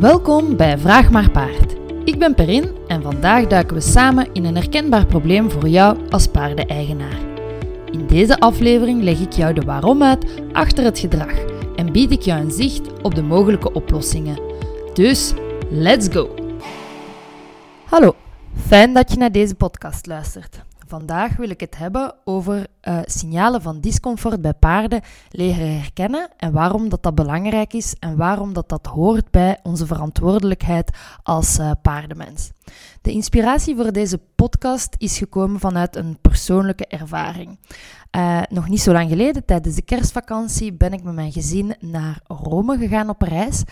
Welkom bij Vraag maar Paard. Ik ben Perin en vandaag duiken we samen in een herkenbaar probleem voor jou als paardeneigenaar. In deze aflevering leg ik jou de waarom uit achter het gedrag en bied ik jou een zicht op de mogelijke oplossingen. Dus, let's go! Hallo, fijn dat je naar deze podcast luistert. Vandaag wil ik het hebben over uh, signalen van discomfort bij paarden leren herkennen en waarom dat, dat belangrijk is en waarom dat, dat hoort bij onze verantwoordelijkheid als uh, paardenmens. De inspiratie voor deze podcast is gekomen vanuit een persoonlijke ervaring. Uh, nog niet zo lang geleden, tijdens de kerstvakantie, ben ik met mijn gezin naar Rome gegaan op reis.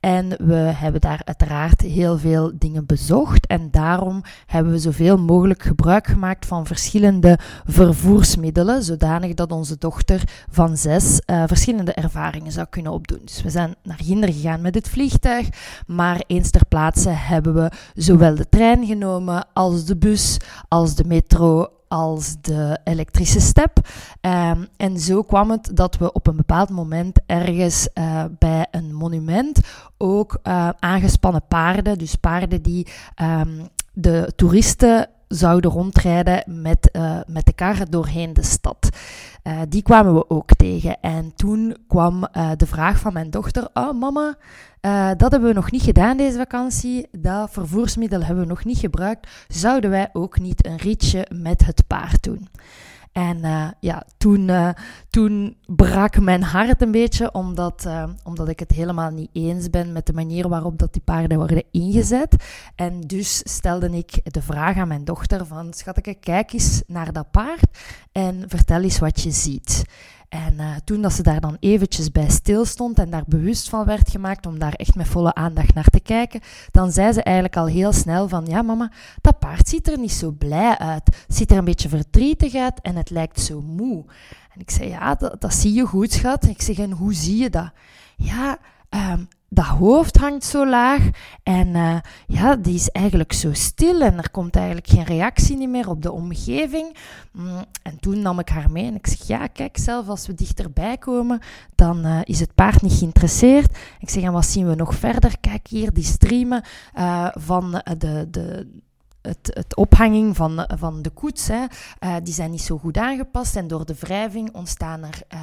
En we hebben daar uiteraard heel veel dingen bezocht. En daarom hebben we zoveel mogelijk gebruik gemaakt van verschillende vervoersmiddelen, zodanig dat onze dochter van zes uh, verschillende ervaringen zou kunnen opdoen. Dus we zijn naar Ginder gegaan met het vliegtuig, maar eens ter plaatse hebben we zowel de trein genomen als de bus, als de metro, als de elektrische step. Um, en zo kwam het dat we op een bepaald moment ergens uh, bij een monument ook uh, aangespannen paarden, dus paarden die um, de toeristen zouden rondrijden met, uh, met de kar doorheen de stad. Uh, die kwamen we ook tegen. En toen kwam uh, de vraag van mijn dochter: Oh, mama, dat hebben we nog niet gedaan deze vakantie. Dat vervoersmiddel hebben we nog niet gebruikt. Zouden wij ook niet een ritje met het paard doen? En uh, ja, toen, uh, toen brak mijn hart een beetje, omdat, uh, omdat ik het helemaal niet eens ben met de manier waarop dat die paarden worden ingezet. En dus stelde ik de vraag aan mijn dochter van, schatje, kijk eens naar dat paard en vertel eens wat je ziet. En uh, toen dat ze daar dan eventjes bij stilstond en daar bewust van werd gemaakt om daar echt met volle aandacht naar te kijken, dan zei ze eigenlijk al heel snel van, ja mama, dat paard ziet er niet zo blij uit. Het ziet er een beetje verdrietig uit en het lijkt zo moe. En ik zei, ja, dat, dat zie je goed, schat. Ik zeg, en hoe zie je dat? Ja, um, dat hoofd hangt zo laag en uh, ja, die is eigenlijk zo stil en er komt eigenlijk geen reactie meer op de omgeving. Mm, en toen nam ik haar mee en ik zeg, ja, kijk, zelf als we dichterbij komen, dan uh, is het paard niet geïnteresseerd. Ik zeg, en wat zien we nog verder? Kijk hier, die streamen uh, van de, de, het, het ophanging van, van de koets, hè, uh, die zijn niet zo goed aangepast. En door de wrijving ontstaan er, uh,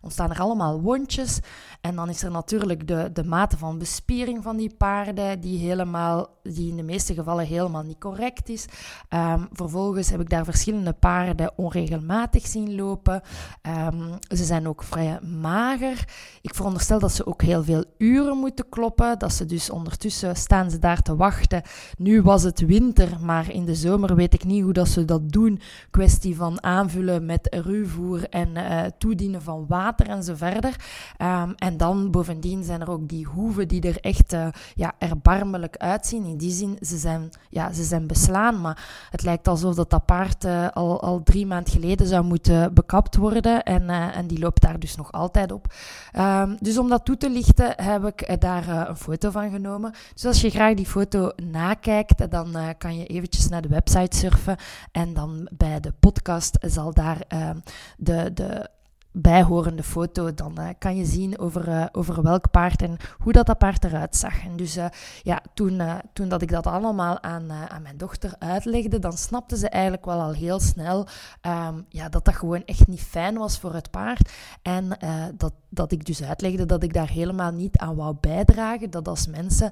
ontstaan er allemaal wondjes. En dan is er natuurlijk de, de mate van bespiering van die paarden, die, helemaal, die in de meeste gevallen helemaal niet correct is. Um, vervolgens heb ik daar verschillende paarden onregelmatig zien lopen. Um, ze zijn ook vrij mager. Ik veronderstel dat ze ook heel veel uren moeten kloppen. Dat ze dus ondertussen staan ze daar te wachten. Nu was het winter, maar in de zomer weet ik niet hoe dat ze dat doen. Kwestie van aanvullen met ruwvoer en uh, toedienen van water en zo verder. Um, en dan bovendien zijn er ook die hoeven die er echt uh, ja, erbarmelijk uitzien. In die zin, ze zijn, ja, ze zijn beslaan, maar het lijkt alsof dat, dat paard uh, al, al drie maanden geleden zou moeten bekapt worden. En, en die loopt daar dus nog altijd op. Um, dus om dat toe te lichten heb ik daar een foto van genomen. Dus als je graag die foto nakijkt, dan kan je eventjes naar de website surfen en dan bij de podcast zal daar uh, de, de bijhorende foto, dan uh, kan je zien over, uh, over welk paard en hoe dat, dat paard eruit zag. En dus uh, ja, toen, toen dat ik dat allemaal aan, aan mijn dochter uitlegde, dan snapte ze eigenlijk wel al heel snel um, ja, dat dat gewoon echt niet fijn was voor het paard. En dat, dat ik dus uitlegde dat ik daar helemaal niet aan wou bijdragen. Dat als mensen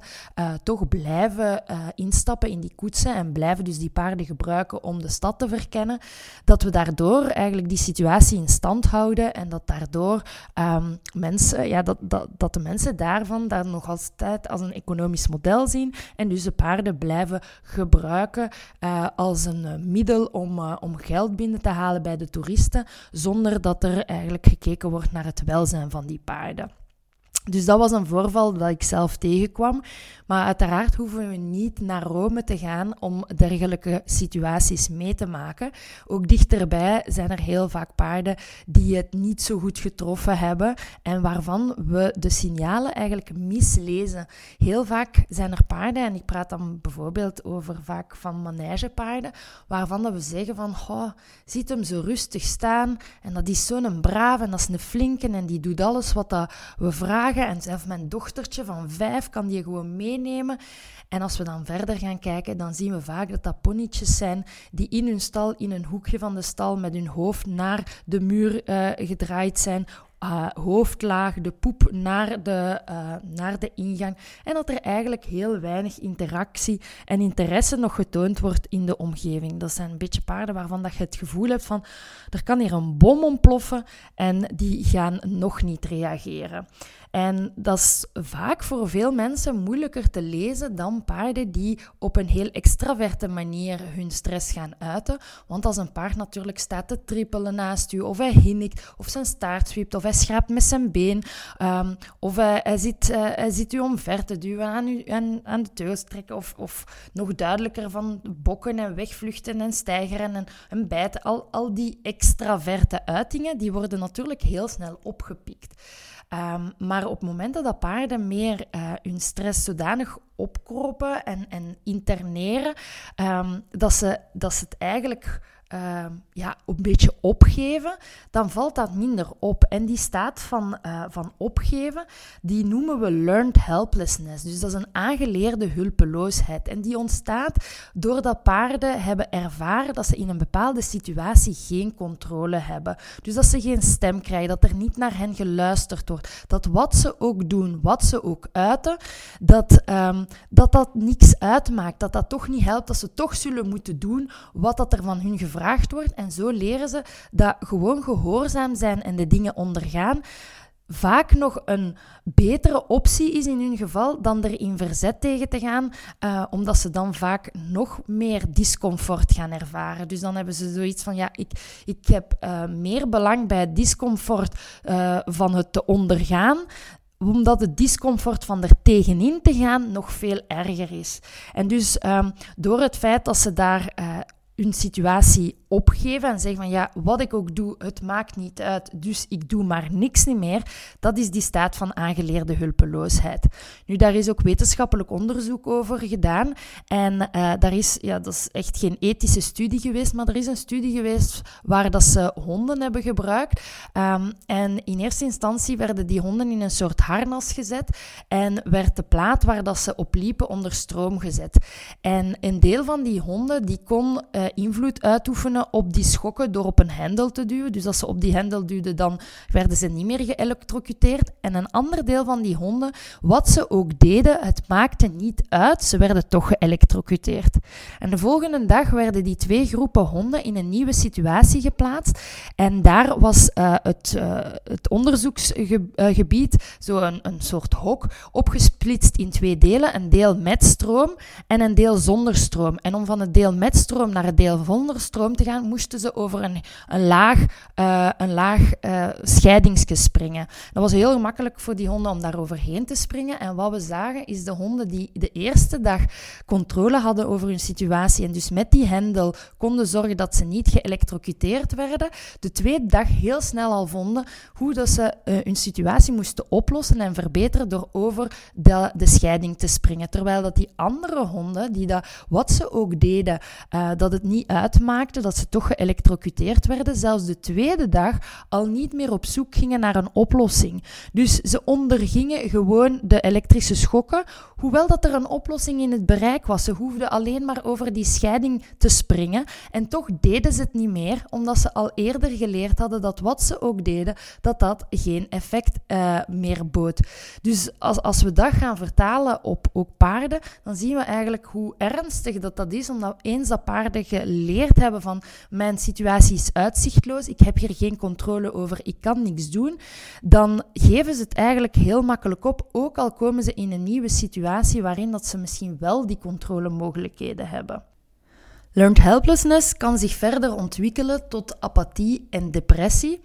toch blijven instappen in die koetsen en blijven dus die paarden gebruiken om de stad te verkennen, dat we daardoor eigenlijk die situatie in stand houden en dat daardoor um, mensen, ja, dat, dat, dat de mensen daarvan daar nog altijd als een economisch model zien en dus de paarden blijven gebruiken uh, als een uh, middel om, uh, om geld binnen te halen bij de toeristen, zonder dat er eigenlijk gekeken wordt naar het welzijn van die paarden. Dus dat was een voorval dat ik zelf tegenkwam. Maar uiteraard hoeven we niet naar Rome te gaan om dergelijke situaties mee te maken. Ook dichterbij zijn er heel vaak paarden die het niet zo goed getroffen hebben en waarvan we de signalen eigenlijk mislezen. Heel vaak zijn er paarden, en ik praat dan bijvoorbeeld over vaak van managepaarden, waarvan dat we zeggen van, oh, ziet hem zo rustig staan en dat is zo'n braaf en dat is een flinke en die doet alles wat dat we vragen En zelfs mijn dochtertje van vijf kan die gewoon meenemen. En als we dan verder gaan kijken, dan zien we vaak dat dat ponytjes zijn die in hun stal, in een hoekje van de stal, met hun hoofd naar de muur uh, gedraaid zijn uh, hoofdlaag, de poep naar de, uh, naar de ingang. En dat er eigenlijk heel weinig interactie en interesse nog getoond wordt in de omgeving. Dat zijn een beetje paarden waarvan dat je het gevoel hebt van er kan hier een bom ontploffen en die gaan nog niet reageren. En dat is vaak voor veel mensen moeilijker te lezen dan paarden die op een heel extraverte manier hun stress gaan uiten. Want als een paard natuurlijk staat te trippelen naast u, of hij hinnikt, of zijn staart zwiept, of hij schraapt met zijn been, um, of hij, hij, zit, uh, hij zit u omver te duwen, aan, aan, de teugels trekken, of, of nog duidelijker van bokken en wegvluchten en stijgeren en, en bijten. Al, al die extraverte uitingen, die worden natuurlijk heel snel opgepikt. Um, maar op momenten dat paarden meer uh, hun stress zodanig opkroppen en, en interneren, um, dat, ze, dat ze het eigenlijk uh, ja, een beetje opgeven, dan valt dat minder op. En die staat van, uh, van opgeven, die noemen we learned helplessness. Dus dat is een aangeleerde hulpeloosheid. En die ontstaat doordat paarden hebben ervaren dat ze in een bepaalde situatie geen controle hebben. Dus dat ze geen stem krijgen, dat er niet naar hen geluisterd wordt. Dat wat ze ook doen, wat ze ook uiten, dat um, dat, dat niks uitmaakt. Dat dat toch niet helpt, dat ze toch zullen moeten doen wat dat er van hun gevraagd gevraagd wordt. En zo leren ze dat gewoon gehoorzaam zijn en de dingen ondergaan vaak nog een betere optie is in hun geval dan er in verzet tegen te gaan, uh, omdat ze dan vaak nog meer discomfort gaan ervaren. Dus dan hebben ze zoiets van, ja, ik, ik heb uh, meer belang bij het discomfort uh, van het te ondergaan omdat het discomfort van er tegenin te gaan nog veel erger is. En dus um, door het feit dat ze daar hun situatie opgeven en zeggen van ja, wat ik ook doe, het maakt niet uit, dus ik doe maar niks niet meer. Dat is die staat van aangeleerde hulpeloosheid. Nu, daar is ook wetenschappelijk onderzoek over gedaan en uh, daar is, ja, dat is echt geen ethische studie geweest, maar er is een studie geweest waar dat ze honden hebben gebruikt. Um, en in eerste instantie werden die honden in een soort harnas gezet en werd de plaat waar dat ze op liepen onder stroom gezet. En een deel van die honden die kon uh, invloed uitoefenen op die schokken door op een hendel te duwen. Dus als ze op die hendel duwden, dan werden ze niet meer geëlectrocuteerd. En een ander deel van die honden, wat ze ook deden, het maakte niet uit. Ze werden toch geëlectrocuteerd. En de volgende dag werden die twee groepen honden in een nieuwe situatie geplaatst. En daar was uh, het, uh, het onderzoeksgebied, zo een, een soort hok, opgesplitst in twee delen. Een deel met stroom en een deel zonder stroom. En om van het deel met stroom naar het deel zonder stroom te gaan, moesten ze over een, een laag, uh, een laag uh, scheidingsje springen. Dat was heel gemakkelijk voor die honden om daar overheen te springen. En wat we zagen is de honden die de eerste dag controle hadden over hun situatie en dus met die hendel konden zorgen dat ze niet geëlectrocuteerd werden, de tweede dag heel snel al vonden hoe dat ze uh, hun situatie moesten oplossen en verbeteren door over de, de scheiding te springen. Terwijl dat die andere honden, die dat, wat ze ook deden, dat het niet uitmaakte, dat ze toch geëlectrocuteerd werden, zelfs de tweede dag al niet meer op zoek gingen naar een oplossing. Dus ze ondergingen gewoon de elektrische schokken, hoewel dat er een oplossing in het bereik was. Ze hoefden alleen maar over die scheiding te springen en toch deden ze het niet meer, omdat ze al eerder geleerd hadden dat wat ze ook deden, dat dat geen effect uh, meer bood. Dus als, als we dat gaan vertalen op ook paarden, dan zien we eigenlijk hoe ernstig dat, dat is, omdat eens dat paarden geleerd hebben van mijn situatie is uitzichtloos, ik heb hier geen controle over, ik kan niks doen, dan geven ze het eigenlijk heel makkelijk op, ook al komen ze in een nieuwe situatie waarin dat ze misschien wel die controlemogelijkheden hebben. Learned helplessness kan zich verder ontwikkelen tot apathie en depressie,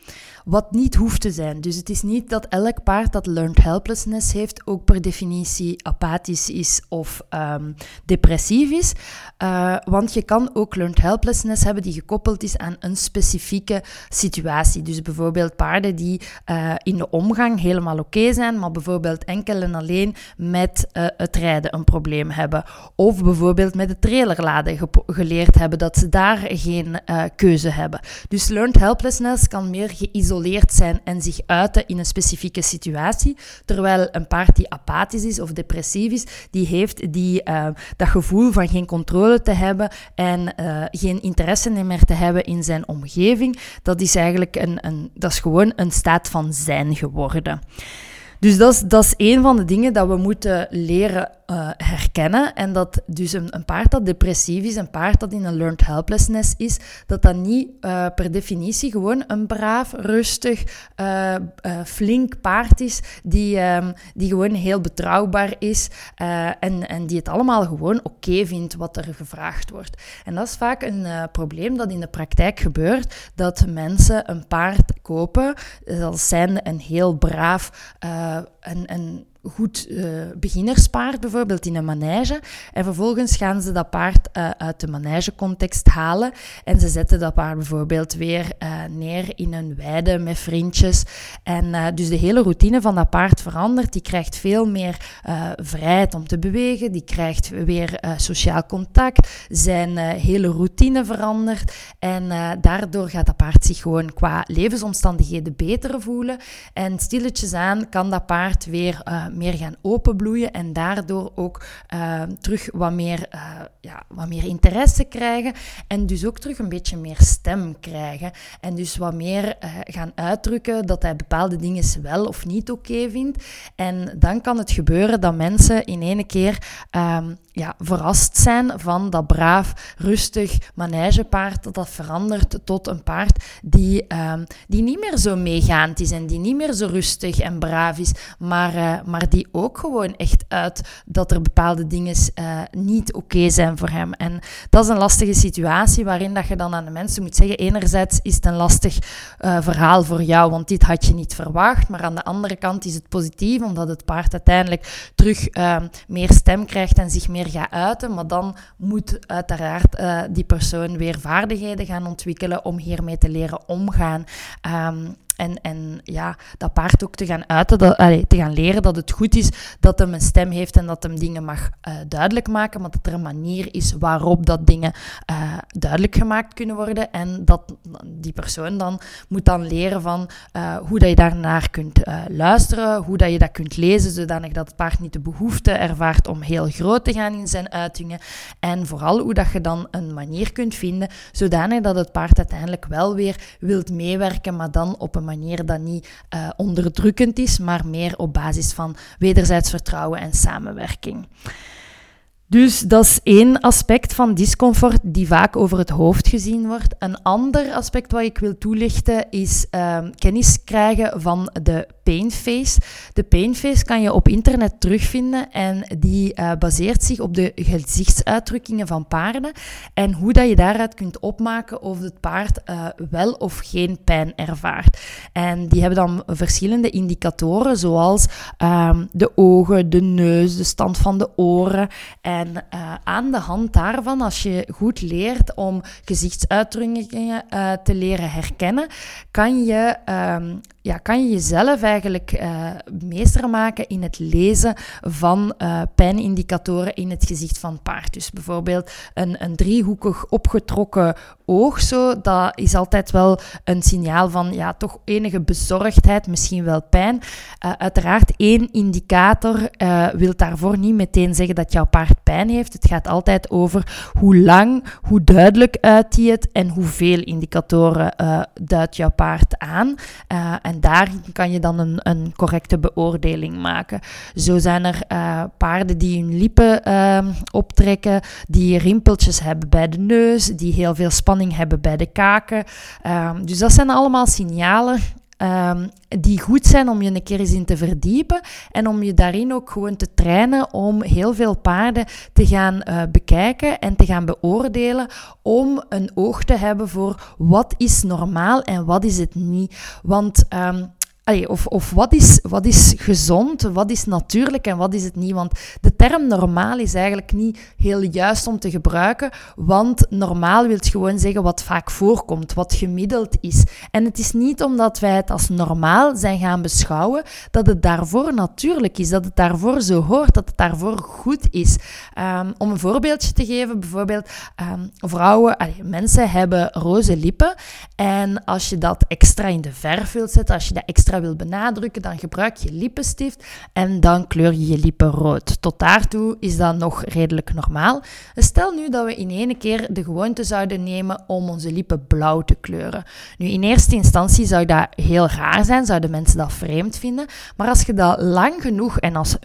wat niet hoeft te zijn. Dus het is niet dat elk paard dat learned helplessness heeft ook per definitie apathisch is of um, depressief is. Uh, want je kan ook learned helplessness hebben die gekoppeld is aan een specifieke situatie. Dus bijvoorbeeld paarden die uh, in de omgang helemaal oké zijn, maar bijvoorbeeld enkel en alleen met uh, het rijden een probleem hebben. Of bijvoorbeeld met het trailerladen geleerd hebben, dat ze daar geen uh, keuze hebben. Dus learned helplessness kan meer geïsoleerd zijn en zich uiten in een specifieke situatie, terwijl een paard die apathisch is of depressief is, die heeft die, uh, dat gevoel van geen controle te hebben en uh, geen interesse meer te hebben in zijn omgeving. Dat is eigenlijk een, een, dat is gewoon een staat van zijn geworden. Dus dat is, dat is een van de dingen dat we moeten leren uh, herkennen. En dat dus een, een, paard dat depressief is, een paard dat in een learned helplessness is, dat dat niet uh, per definitie gewoon een braaf, rustig, uh, flink paard is, die, um, die gewoon heel betrouwbaar is en, en die het allemaal gewoon oké vindt wat er gevraagd wordt. En dat is vaak een probleem dat in de praktijk gebeurt, dat mensen een paard kopen, als zijn een heel braaf, een, een goed uh, beginnerspaard, bijvoorbeeld in een manege. En vervolgens gaan ze dat paard uh, uit de manegecontext halen. En ze zetten dat paard bijvoorbeeld weer uh, neer in een weide met vriendjes. En dus de hele routine van dat paard verandert. Die krijgt veel meer vrijheid om te bewegen. Die krijgt weer sociaal contact. Zijn hele routine verandert. En daardoor gaat dat paard zich gewoon qua levensomstandigheden beter voelen. En stilletjes aan kan dat paard weer meer gaan openbloeien en daardoor ook uh, terug wat meer, uh, ja, wat meer interesse krijgen en dus ook terug een beetje meer stem krijgen en dus wat meer gaan uitdrukken dat hij bepaalde dingen wel of niet oké vindt. En dan kan het gebeuren dat mensen in ene keer um, ja, verrast zijn van dat braaf, rustig manegepaard, dat dat verandert tot een paard die, um, die niet meer zo meegaand is en die niet meer zo rustig en braaf is, maar, uh, maar die ook gewoon echt uit dat er bepaalde dingen uh, niet oké zijn voor hem. En dat is een lastige situatie waarin dat je dan aan de mensen moet zeggen, enerzijds is het een lastig uh, verhaal voor jou, want dit had je niet verwacht, maar aan de andere kant is het positief, omdat het paard uiteindelijk terug meer stem krijgt en zich meer ga uiten. Maar dan moet uiteraard uh, die persoon weer vaardigheden gaan ontwikkelen om hiermee te leren omgaan. Um, en, en ja, dat paard ook te gaan uiten, te gaan leren dat het goed is dat hem een stem heeft en dat hem dingen mag uh, duidelijk maken, maar dat er een manier is waarop dat dingen uh, duidelijk gemaakt kunnen worden. En dat die persoon dan moet dan leren van uh, hoe dat je daarnaar kunt luisteren, hoe dat je dat kunt lezen, zodanig dat het paard niet de behoefte ervaart om heel groot te gaan in zijn uitingen. En vooral hoe dat je dan een manier kunt vinden, zodanig dat het paard uiteindelijk wel weer wilt meewerken, maar dan op een manier dat niet uh, onderdrukkend is, maar meer op basis van wederzijds vertrouwen en samenwerking. Dus dat is één aspect van discomfort die vaak over het hoofd gezien wordt. Een ander aspect wat ik wil toelichten is um, kennis krijgen van de painface. De painface kan je op internet terugvinden en die uh, baseert zich op de gezichtsuitdrukkingen van paarden en hoe dat je daaruit kunt opmaken of het paard uh, wel of geen pijn ervaart. En die hebben dan verschillende indicatoren zoals um, de ogen, de neus, de stand van de oren en uh, aan de hand daarvan, als je goed leert om gezichtsuitdrukkingen te leren herkennen, kan je um, ja, kan je jezelf eigenlijk uh, meester maken in het lezen van uh, pijnindicatoren in het gezicht van paard. Dus bijvoorbeeld een, een driehoekig opgetrokken oog, zo, dat is altijd wel een signaal van ja, toch enige bezorgdheid, misschien wel pijn. Uh, uiteraard, één indicator wil daarvoor niet meteen zeggen dat jouw paard pijn heeft. Het gaat altijd over hoe lang, hoe duidelijk uit die het en hoeveel indicatoren duidt jouw paard aan. En daar kan je dan een, een correcte beoordeling maken. Zo zijn er uh, paarden die hun lippen uh, optrekken, die rimpeltjes hebben bij de neus, die heel veel spanning hebben bij de kaken. Uh, dus dat zijn allemaal signalen Um, die goed zijn om je een keer eens in te verdiepen en om je daarin ook gewoon te trainen om heel veel paarden te gaan uh, bekijken en te gaan beoordelen om een oog te hebben voor wat is normaal en wat is het niet. Want um, of, of wat, is, wat is gezond, wat is natuurlijk en wat is het niet? Want de term normaal is eigenlijk niet heel juist om te gebruiken, want normaal wil gewoon zeggen wat vaak voorkomt, wat gemiddeld is. En het is niet omdat wij het als normaal zijn gaan beschouwen, dat het daarvoor natuurlijk is, dat het daarvoor zo hoort, dat het daarvoor goed is. Ehm, om een voorbeeldje te geven, bijvoorbeeld um, vrouwen, mensen hebben roze lippen en als je dat extra in de verf wilt zetten, als je dat extra wil benadrukken, dan gebruik je lippenstift en dan kleur je je lippen rood. Tot daartoe is dat nog redelijk normaal. Stel nu dat we in één keer de gewoonte zouden nemen om onze lippen blauw te kleuren. Nu, in eerste instantie zou dat heel raar zijn, zouden mensen dat vreemd vinden. Maar als je dat lang genoeg en als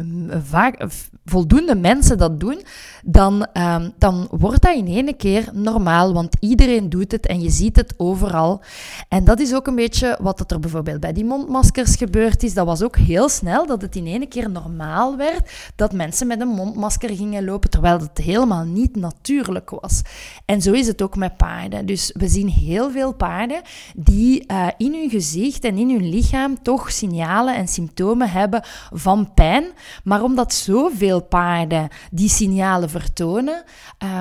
vaak, voldoende mensen dat doen, dan, um, dan wordt dat in één keer normaal, want iedereen doet het en je ziet het overal. En dat is ook een beetje wat er bijvoorbeeld bij die mondmaskers gebeurd is, dat was ook heel snel dat het in één keer normaal werd dat mensen met een mondmasker gingen lopen, terwijl het helemaal niet natuurlijk was. En zo is het ook met paarden. Dus we zien heel veel paarden die uh, in hun gezicht en in hun lichaam toch signalen en symptomen hebben van pijn. Maar omdat zoveel paarden die signalen vertonen,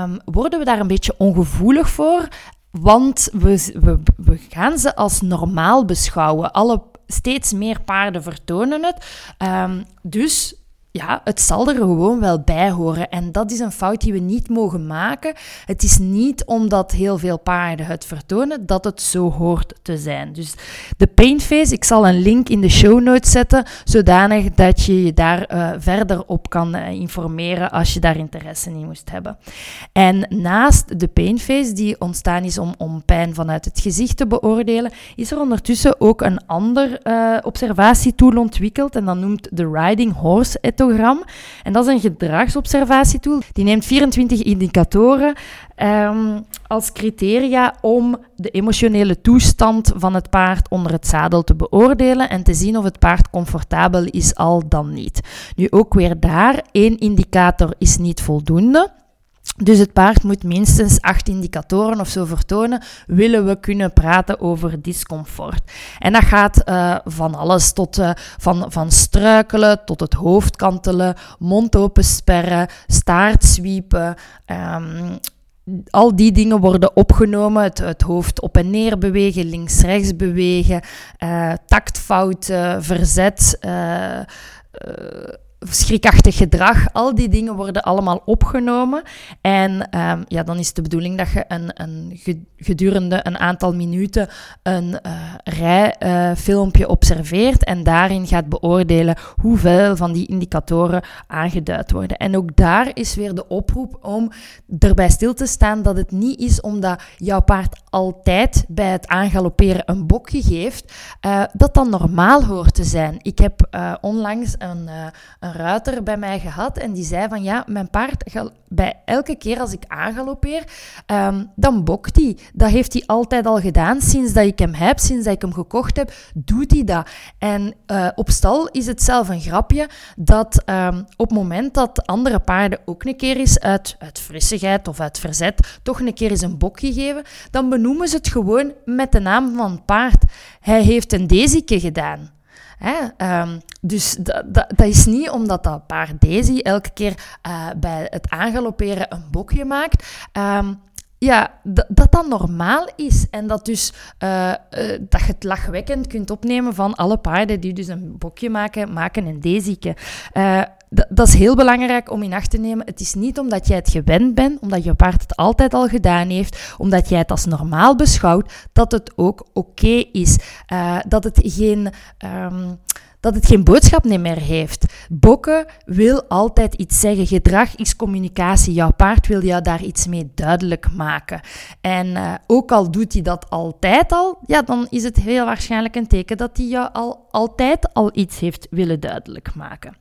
um, worden we daar een beetje ongevoelig voor. Want we, we, we gaan ze als normaal beschouwen. Alle steeds meer paarden vertonen het. Um, dus ja, het zal er gewoon wel bij horen. En dat is een fout die we niet mogen maken. Het is niet omdat heel veel paarden het vertonen dat het zo hoort te zijn. Dus de painface, ik zal een link in de show notes zetten, zodanig dat je je daar uh, verder op kan uh, informeren als je daar interesse in moest hebben. En naast de painface, die ontstaan is om, om pijn vanuit het gezicht te beoordelen, is er ondertussen ook een ander uh, observatietool ontwikkeld. En dat noemt de Riding Horse En dat is een gedragsobservatietool. Die neemt 24 indicatoren um, als criteria om de emotionele toestand van het paard onder het zadel te beoordelen en te zien of het paard comfortabel is al dan niet. Nu ook weer daar, één indicator is niet voldoende. Dus het paard moet minstens acht indicatoren of zo vertonen, willen we kunnen praten over discomfort. En dat gaat uh, van alles tot uh, van, van struikelen tot het hoofd kantelen, mond opensperren, staart zwiepen, um, al die dingen worden opgenomen. Het, het, hoofd op en neer bewegen, links-rechts bewegen, uh, taktfouten, verzet, uh, schrikachtig gedrag, al die dingen worden allemaal opgenomen. En um, ja, dan is de bedoeling dat je een, een gedurende een aantal minuten een uh, rijfilmpje uh, observeert en daarin gaat beoordelen hoeveel van die indicatoren aangeduid worden. En ook daar is weer de oproep om erbij stil te staan dat het niet is omdat jouw paard altijd bij het aangalopperen een bokje geeft, uh, dat dan normaal hoort te zijn. Ik heb onlangs een, een ruiter bij mij gehad en die zei van ja, mijn paard, bij elke keer als ik aangaloppeer, um, dan bokt hij. Dat heeft hij altijd al gedaan. Sinds dat ik hem heb, sinds dat ik hem gekocht heb, doet hij dat. En uh, op stal is het zelf een grapje dat um, op het moment dat andere paarden ook een keer eens uit, uit frissigheid of uit verzet toch een keer eens een bokje geven, dan benoemen ze het gewoon met de naam van het paard. Hij heeft een dezike gedaan. Um, dus dat, dat, is niet omdat dat paard Daisy elke keer uh, bij het aangalopperen een bokje maakt. Um, ja, dat dat normaal is. En dat, dus, uh, uh, dat je het lachwekkend kunt opnemen van alle paarden die dus een bokje maken, maken een Daisyke. Uh, dat is heel belangrijk om in acht te nemen. Het is niet omdat jij het gewend bent, omdat je paard het altijd al gedaan heeft, omdat jij het als normaal beschouwt, dat het ook oké is. Dat het geen. Um, dat het geen boodschap meer heeft. Bokken wil altijd iets zeggen. Gedrag is communicatie. Jouw paard wil jou daar iets mee duidelijk maken. En uh, ook al doet hij dat altijd al, ja, dan is het heel waarschijnlijk een teken dat hij jou al altijd al iets heeft willen duidelijk maken.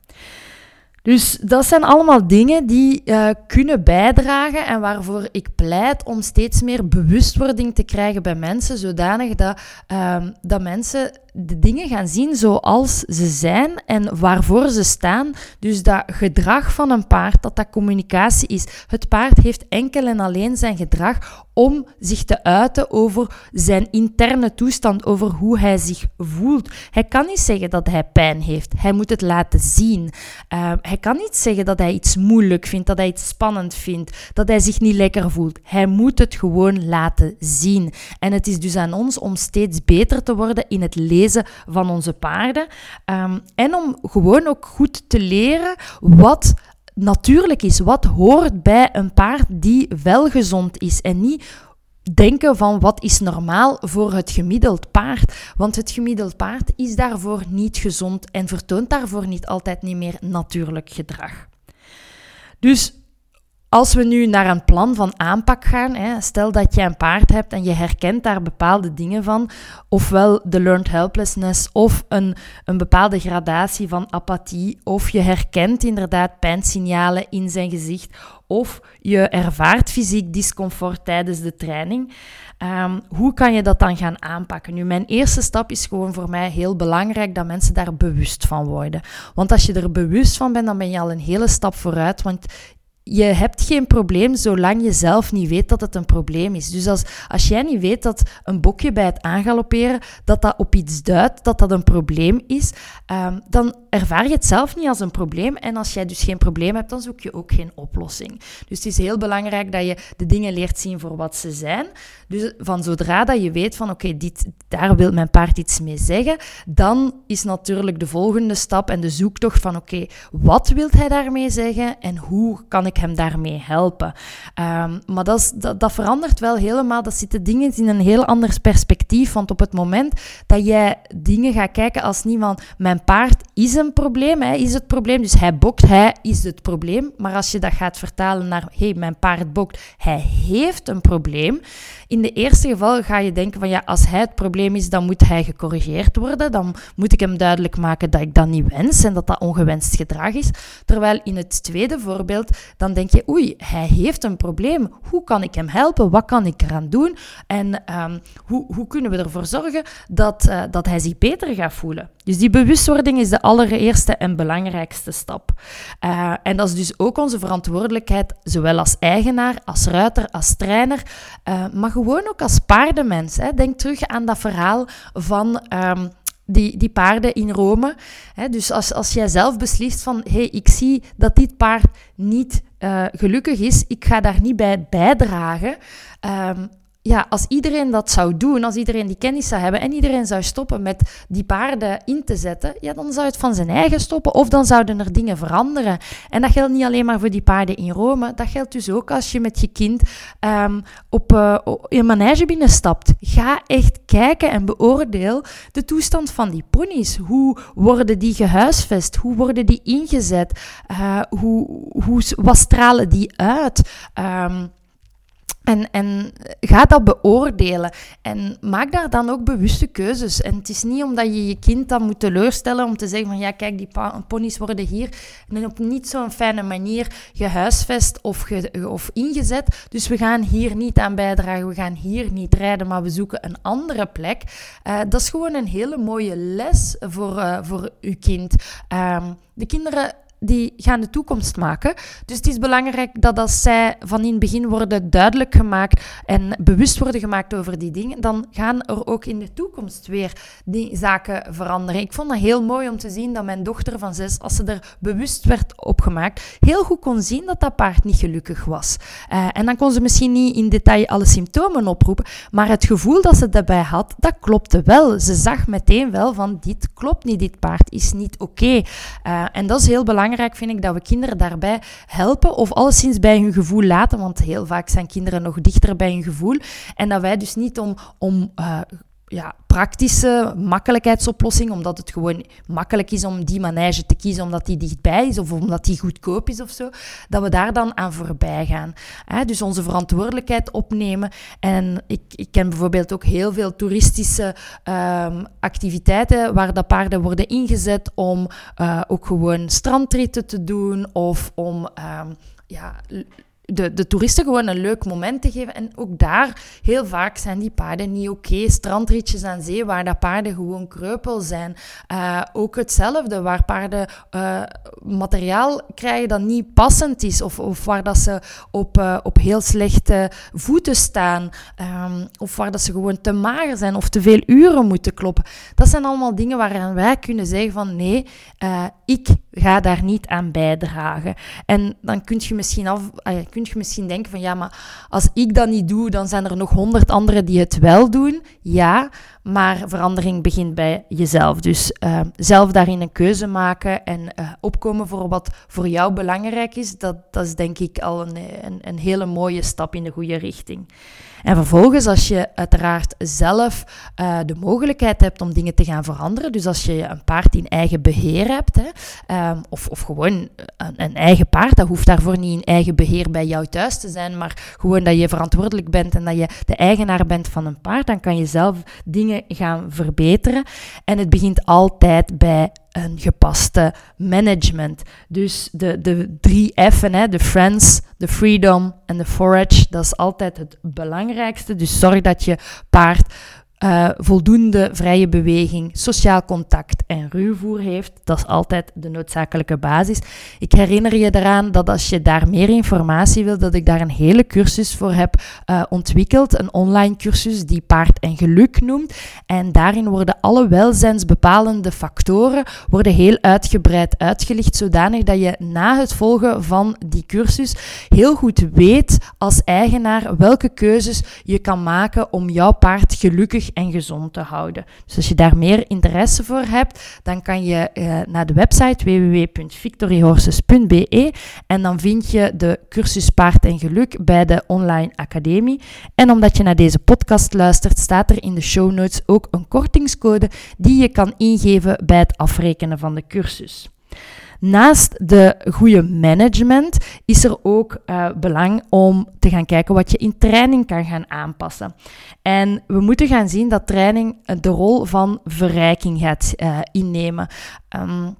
Dus dat zijn allemaal dingen die uh, kunnen bijdragen en waarvoor ik pleit om steeds meer bewustwording te krijgen bij mensen, zodanig dat, uh, dat mensen de dingen gaan zien zoals ze zijn en waarvoor ze staan. Dus dat gedrag van een paard, dat dat communicatie is. Het paard heeft enkel en alleen zijn gedrag om zich te uiten over zijn interne toestand, over hoe hij zich voelt. Hij kan niet zeggen dat hij pijn heeft. Hij moet het laten zien. Uh, hij kan niet zeggen dat hij iets moeilijk vindt, dat hij iets spannend vindt, dat hij zich niet lekker voelt. Hij moet het gewoon laten zien. En het is dus aan ons om steeds beter te worden in het van onze paarden. Um, en om gewoon ook goed te leren wat natuurlijk is, wat hoort bij een paard die wel gezond is en niet denken van wat is normaal voor het gemiddeld paard. Want het gemiddeld paard is daarvoor niet gezond en vertoont daarvoor niet altijd niet meer natuurlijk gedrag. Dus als we nu naar een plan van aanpak gaan, hè, stel dat je een paard hebt en je herkent daar bepaalde dingen van, ofwel de learned helplessness of een, een bepaalde gradatie van apathie, of je herkent inderdaad pijnsignalen in zijn gezicht, of je ervaart fysiek discomfort tijdens de training. Um, hoe kan je dat dan gaan aanpakken? Nu, mijn eerste stap is gewoon voor mij heel belangrijk dat mensen daar bewust van worden. Want als je er bewust van bent, dan ben je al een hele stap vooruit. Want je hebt geen probleem zolang je zelf niet weet dat het een probleem is. Dus als, als jij niet weet dat een bokje bij het aangalopperen, dat dat op iets duidt, dat dat een probleem is, um, dan ervaar je het zelf niet als een probleem. En als jij dus geen probleem hebt, dan zoek je ook geen oplossing. Dus het is heel belangrijk dat je de dingen leert zien voor wat ze zijn. Dus van zodra dat je weet van oké, daar wil mijn paard iets mee zeggen, dan is natuurlijk de volgende stap en de zoektocht van oké, wat wil hij daarmee zeggen en hoe kan ik hem daarmee helpen? Um, maar dat, is, dat, dat, verandert wel helemaal. Dat zitten dingen in een heel ander perspectief. Want op het moment dat jij dingen gaat kijken als niet van mijn paard is een probleem, hij is het probleem, dus hij bokt, hij is het probleem. Maar als je dat gaat vertalen naar hé, hey, mijn paard bokt, hij heeft een probleem. In de eerste geval ga je denken van ja, als hij het probleem is, dan moet hij gecorrigeerd worden. Dan moet ik hem duidelijk maken dat ik dat niet wens en dat dat ongewenst gedrag is. Terwijl in het tweede voorbeeld, dan denk je oei, hij heeft een probleem. Hoe kan ik hem helpen? Wat kan ik eraan doen? En um, hoe, hoe kunnen we ervoor zorgen dat, uh, dat hij zich beter gaat voelen? Dus die bewustwording is de allereerste en belangrijkste stap. Uh, en dat is dus ook onze verantwoordelijkheid, zowel als eigenaar, als ruiter, als trainer, uh, maar gewoon ook als paardenmens. Hè. Denk terug aan dat verhaal van. Um, die, die paarden in Rome. Dus als, als jij zelf beslist van, hey, ik zie dat dit paard niet uh, gelukkig is, ik ga daar niet bij bijdragen, um, ja, als iedereen dat zou doen, als iedereen die kennis zou hebben en iedereen zou stoppen met die paarden in te zetten, ja, dan zou het van zijn eigen stoppen of dan zouden er dingen veranderen. En dat geldt niet alleen maar voor die paarden in Rome, dat geldt dus ook als je met je kind um, op, uh, een manege binnenstapt. Ga echt kijken en beoordeel de toestand van die ponies. Hoe worden die gehuisvest? Hoe worden die ingezet? Uh, hoe, hoe, wat stralen die uit? Um, en, en ga dat beoordelen. En maak daar dan ook bewuste keuzes. En het is niet omdat je je kind dan moet teleurstellen om te zeggen van ja, kijk, die ponies worden hier op niet zo'n fijne manier gehuisvest of, ge, of ingezet. Dus we gaan hier niet aan bijdragen, we gaan hier niet rijden, maar we zoeken een andere plek. Uh, dat is gewoon een hele mooie les voor, uh, voor uw kind. Um, de kinderen die gaan de toekomst maken. Dus het is belangrijk dat als zij van in het begin worden duidelijk gemaakt en bewust worden gemaakt over die dingen, dan gaan er ook in de toekomst weer die zaken veranderen. Ik vond het heel mooi om te zien dat mijn dochter van zes, als ze er bewust werd opgemaakt, heel goed kon zien dat dat paard niet gelukkig was. Uh, en dan kon ze misschien niet in detail alle symptomen oproepen, maar het gevoel dat ze daarbij had, dat klopte wel. Ze zag meteen wel van dit klopt niet, dit paard is niet oké. Uh, en dat is heel belangrijk vind ik dat we kinderen daarbij helpen of alleszins bij hun gevoel laten, want heel vaak zijn kinderen nog dichter bij hun gevoel. En dat wij dus niet om, om uh, ja, praktische makkelijkheidsoplossing, omdat het gewoon makkelijk is om die manege te kiezen omdat die dichtbij is of omdat die goedkoop is of zo, dat we daar dan aan voorbij gaan. Dus onze verantwoordelijkheid opnemen. En ik, ik ken bijvoorbeeld ook heel veel toeristische um, activiteiten waar de paarden worden ingezet om uh, ook gewoon strandritten te doen of om um, ja, de, de toeristen gewoon een leuk moment te geven. En ook daar, heel vaak zijn die paarden niet oké. Strandritjes aan zee, waar dat paarden gewoon kreupel zijn. Uh, ook hetzelfde, waar paarden uh, materiaal krijgen dat niet passend is. Of, of waar dat ze op, uh, op heel slechte voeten staan. Um, of waar dat ze gewoon te mager zijn of te veel uren moeten kloppen. Dat zijn allemaal dingen waaraan wij kunnen zeggen van nee, ik ga daar niet aan bijdragen. En dan kun je misschien af kun je misschien denken van ja, maar als ik dat niet doe, dan zijn er nog honderd anderen die het wel doen. Ja, maar verandering begint bij jezelf. Dus uh, zelf daarin een keuze maken en uh, opkomen voor wat voor jou belangrijk is, dat, dat is denk ik al een, een, een hele mooie stap in de goede richting. En vervolgens, als je uiteraard zelf uh, de mogelijkheid hebt om dingen te gaan veranderen, dus als je een paard in eigen beheer hebt, hè, um, of, of gewoon een, een, eigen paard, dat hoeft daarvoor niet in eigen beheer bij jou thuis te zijn, maar gewoon dat je verantwoordelijk bent en dat je de eigenaar bent van een paard, dan kan je zelf dingen gaan verbeteren. En het begint altijd bij een gepaste management. Dus de, de drie F'en, hè, de friends, de freedom en de forage, dat is altijd het belangrijkste. Dus zorg dat je paard uh, voldoende vrije beweging, sociaal contact en ruwvoer heeft. Dat is altijd de noodzakelijke basis. Ik herinner je eraan dat als je daar meer informatie wil, dat ik daar een hele cursus voor heb uh, ontwikkeld. Een online cursus die paard en geluk noemt. En daarin worden alle welzijnsbepalende factoren worden heel uitgebreid uitgelicht, zodanig dat je na het volgen van die cursus heel goed weet als eigenaar welke keuzes je kan maken om jouw paard gelukkig en gezond te houden. Dus als je daar meer interesse voor hebt, dan kan je uh, naar de website www.victoryhorses.be en dan vind je de cursus Paard en Geluk bij de online academie. En omdat je naar deze podcast luistert, staat er in de show notes ook een kortingscode die je kan ingeven bij het afrekenen van de cursus. Naast de goede management is er ook uh, belang om te gaan kijken wat je in training kan gaan aanpassen. En we moeten gaan zien dat training de rol van verrijking gaat uh, innemen. Um,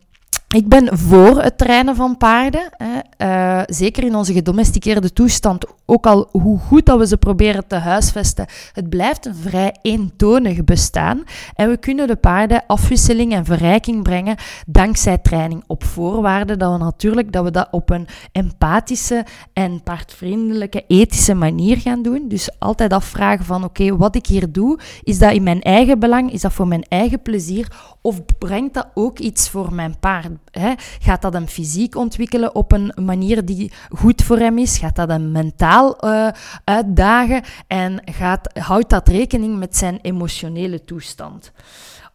ik ben voor het trainen van paarden. Hè. Uh, zeker in onze gedomesticeerde toestand. Ook al hoe goed dat we ze proberen te huisvesten. Het blijft een vrij eentonig bestaan. En we kunnen de paarden afwisseling en verrijking brengen dankzij training. Op voorwaarde dat we natuurlijk dat we dat op een empathische en paardvriendelijke, ethische manier gaan doen. Dus altijd afvragen van oké, wat ik hier doe, is dat in mijn eigen belang? Is dat voor mijn eigen plezier? Of brengt dat ook iets voor mijn paard? Hè? Gaat dat hem fysiek ontwikkelen op een manier die goed voor hem is? Gaat dat hem mentaal uh, uitdagen? En gaat, houdt dat rekening met zijn emotionele toestand?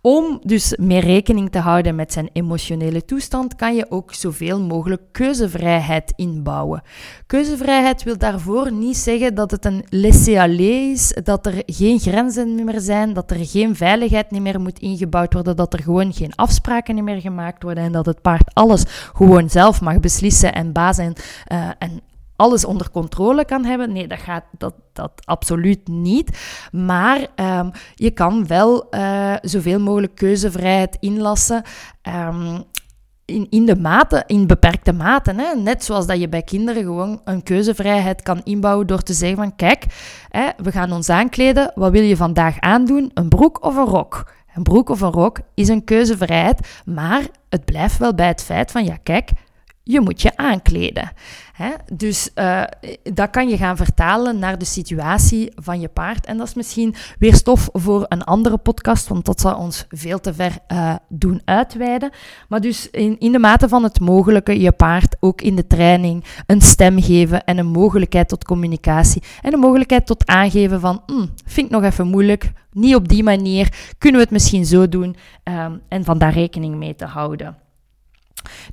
Om dus meer rekening te houden met zijn emotionele toestand, kan je ook zoveel mogelijk keuzevrijheid inbouwen. Keuzevrijheid wil daarvoor niet zeggen dat het een laisser-aller is, dat er geen grenzen meer zijn, dat er geen veiligheid meer moet ingebouwd worden, dat er gewoon geen afspraken meer gemaakt worden en dat het paard alles gewoon zelf mag beslissen en baas en, uh, en alles onder controle kan hebben. Nee, dat gaat dat, dat absoluut niet. Maar um, je kan wel uh, zoveel mogelijk keuzevrijheid inlassen. Um, in, in, de mate, in beperkte mate. Hè? Net zoals dat je bij kinderen gewoon een keuzevrijheid kan inbouwen door te zeggen van kijk, hè, we gaan ons aankleden. Wat wil je vandaag aandoen? Een broek of een rok? Een broek of een rok is een keuzevrijheid, maar het blijft wel bij het feit van ja kijk, je moet je aankleden. Hè? Dus uh, dat kan je gaan vertalen naar de situatie van je paard. En dat is misschien weer stof voor een andere podcast, want dat zou ons veel te ver uh, doen uitweiden. Maar dus in, in de mate van het mogelijke je paard ook in de training een stem geven en een mogelijkheid tot communicatie. En een mogelijkheid tot aangeven van, mm, vind ik nog even moeilijk, niet op die manier, kunnen we het misschien zo doen um, en van daar rekening mee te houden.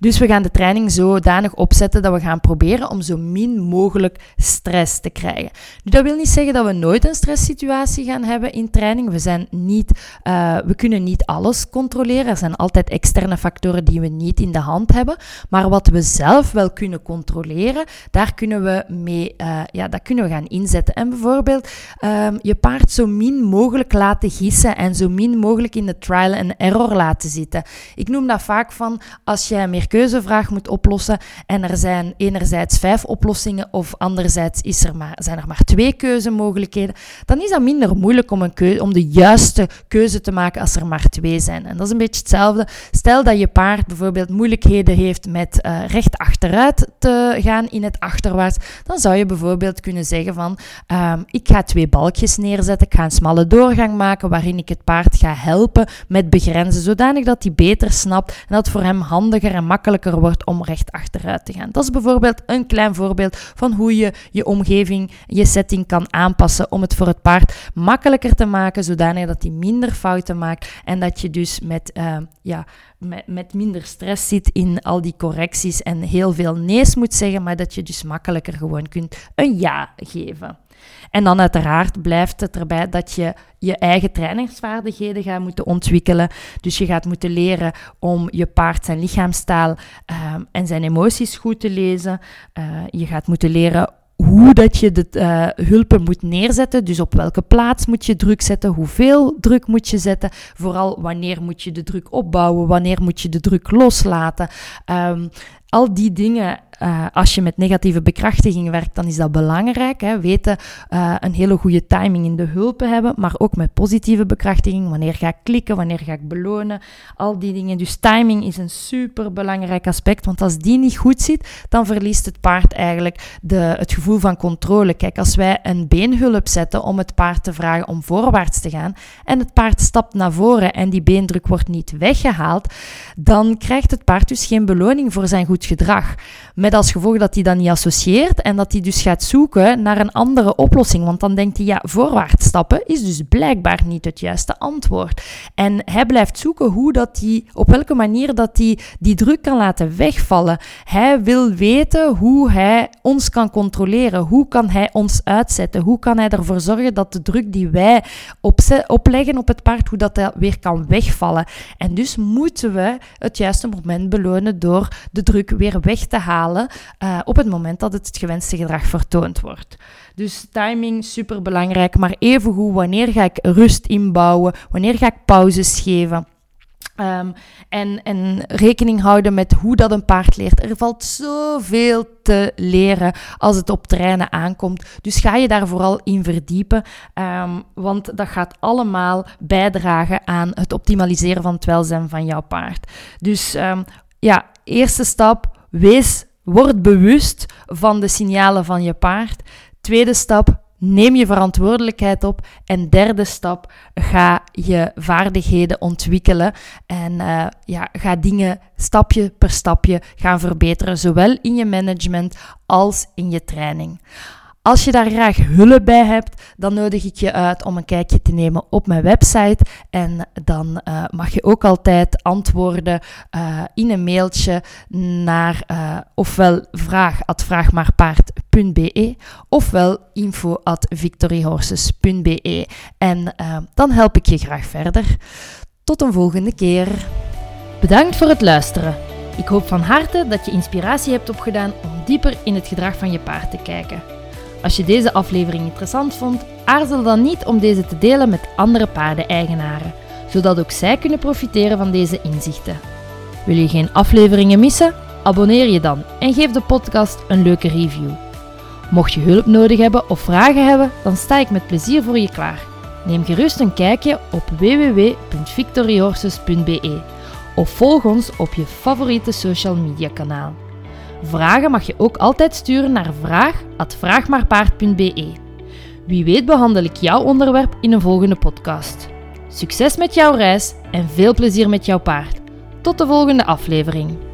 Dus we gaan de training zodanig opzetten dat we gaan proberen om zo min mogelijk stress te krijgen. Dat wil niet zeggen dat we nooit een stresssituatie gaan hebben in training. We, zijn niet, uh, we kunnen niet alles controleren. Er zijn altijd externe factoren die we niet in de hand hebben. Maar wat we zelf wel kunnen controleren, daar kunnen we mee, uh, ja, dat kunnen we gaan inzetten. En bijvoorbeeld um, je paard zo min mogelijk laten gissen en zo min mogelijk in de trial and error laten zitten. Ik noem dat vaak van als je jij een meerkeuzevraag moet oplossen en er zijn enerzijds vijf oplossingen of anderzijds is er maar, zijn er maar twee keuzemogelijkheden, dan is dat minder moeilijk om, een keuze, om de juiste keuze te maken als er maar twee zijn. En dat is een beetje hetzelfde. Stel dat je paard bijvoorbeeld moeilijkheden heeft met uh, recht achteruit te gaan in het achterwaarts, dan zou je bijvoorbeeld kunnen zeggen van um, ik ga twee balkjes neerzetten, ik ga een smalle doorgang maken waarin ik het paard ga helpen met begrenzen, zodanig dat hij beter snapt en dat voor hem en makkelijker wordt om recht achteruit te gaan. Dat is bijvoorbeeld een klein voorbeeld van hoe je je omgeving, je setting kan aanpassen om het voor het paard makkelijker te maken, zodanig dat hij minder fouten maakt en dat je dus met, uh, ja, met, met minder stress zit in al die correcties en heel veel nee's moet zeggen, maar dat je dus makkelijker gewoon kunt een ja geven. En dan uiteraard blijft het erbij dat je je eigen trainingsvaardigheden gaat moeten ontwikkelen. Dus je gaat moeten leren om je paard zijn lichaamstaal uh, en zijn emoties goed te lezen. Uh, je gaat moeten leren hoe dat je de uh, hulpen moet neerzetten. Dus op welke plaats moet je druk zetten, hoeveel druk moet je zetten. Vooral wanneer moet je de druk opbouwen, wanneer moet je de druk loslaten. Um, al die dingen uh, als je met negatieve bekrachtiging werkt, dan is dat belangrijk. Hè. Weten, uh, een hele goede timing in de hulpen hebben, maar ook met positieve bekrachtiging. Wanneer ga ik klikken, wanneer ga ik belonen, al die dingen. Dus timing is een super belangrijk aspect, want als die niet goed zit, dan verliest het paard eigenlijk de, het gevoel van controle. Kijk, als wij een beenhulp zetten om het paard te vragen om voorwaarts te gaan en het paard stapt naar voren en die beendruk wordt niet weggehaald, dan krijgt het paard dus geen beloning voor zijn goed gedrag. Als gevolg dat hij dat niet associeert en dat hij dus gaat zoeken naar een andere oplossing. Want dan denkt hij, ja, voorwaarts stappen is dus blijkbaar niet het juiste antwoord. En hij blijft zoeken hoe dat hij, op welke manier dat hij die druk kan laten wegvallen. Hij wil weten hoe hij ons kan controleren. Hoe kan hij ons uitzetten? Hoe kan hij ervoor zorgen dat de druk die wij opleggen op het paard, hoe dat, dat weer kan wegvallen. En dus moeten we het juiste moment belonen door de druk weer weg te halen uh, op het moment dat het, het gewenste gedrag vertoond wordt. Dus timing super belangrijk, maar evengoed wanneer ga ik rust inbouwen, wanneer ga ik pauzes geven. Um, en, en rekening houden met hoe dat een paard leert. Er valt zoveel te leren als het op terreinen aankomt. Dus ga je daar vooral in verdiepen, um, want dat gaat allemaal bijdragen aan het optimaliseren van het welzijn van jouw paard. Dus um, ja, eerste stap, wees Word bewust van de signalen van je paard. Tweede stap, neem je verantwoordelijkheid op. En derde stap, ga je vaardigheden ontwikkelen. En uh, ja, ga dingen stapje per stapje gaan verbeteren, zowel in je management als in je training. Als je daar graag hulp bij hebt, dan nodig ik je uit om een kijkje te nemen op mijn website. En dan uh, mag je ook altijd antwoorden uh, in een mailtje naar uh, ofwel vraag.vraagmaarpaard.be ofwel info.victoryhorses.be. En dan help ik je graag verder. Tot een volgende keer. Bedankt voor het luisteren. Ik hoop van harte dat je inspiratie hebt opgedaan om dieper in het gedrag van je paard te kijken. Als je deze aflevering interessant vond, aarzel dan niet om deze te delen met andere paardeneigenaren, zodat ook zij kunnen profiteren van deze inzichten. Wil je geen afleveringen missen? Abonneer je dan en geef de podcast een leuke review. Mocht je hulp nodig hebben of vragen hebben, dan sta ik met plezier voor je klaar. Neem gerust een kijkje op www.victoryhorses.be of volg ons op je favoriete social media kanaal. Vragen mag je ook altijd sturen naar vraag.vraagmaarpaard.be. Wie weet behandel ik jouw onderwerp in een volgende podcast. Succes met jouw reis en veel plezier met jouw paard. Tot de volgende aflevering.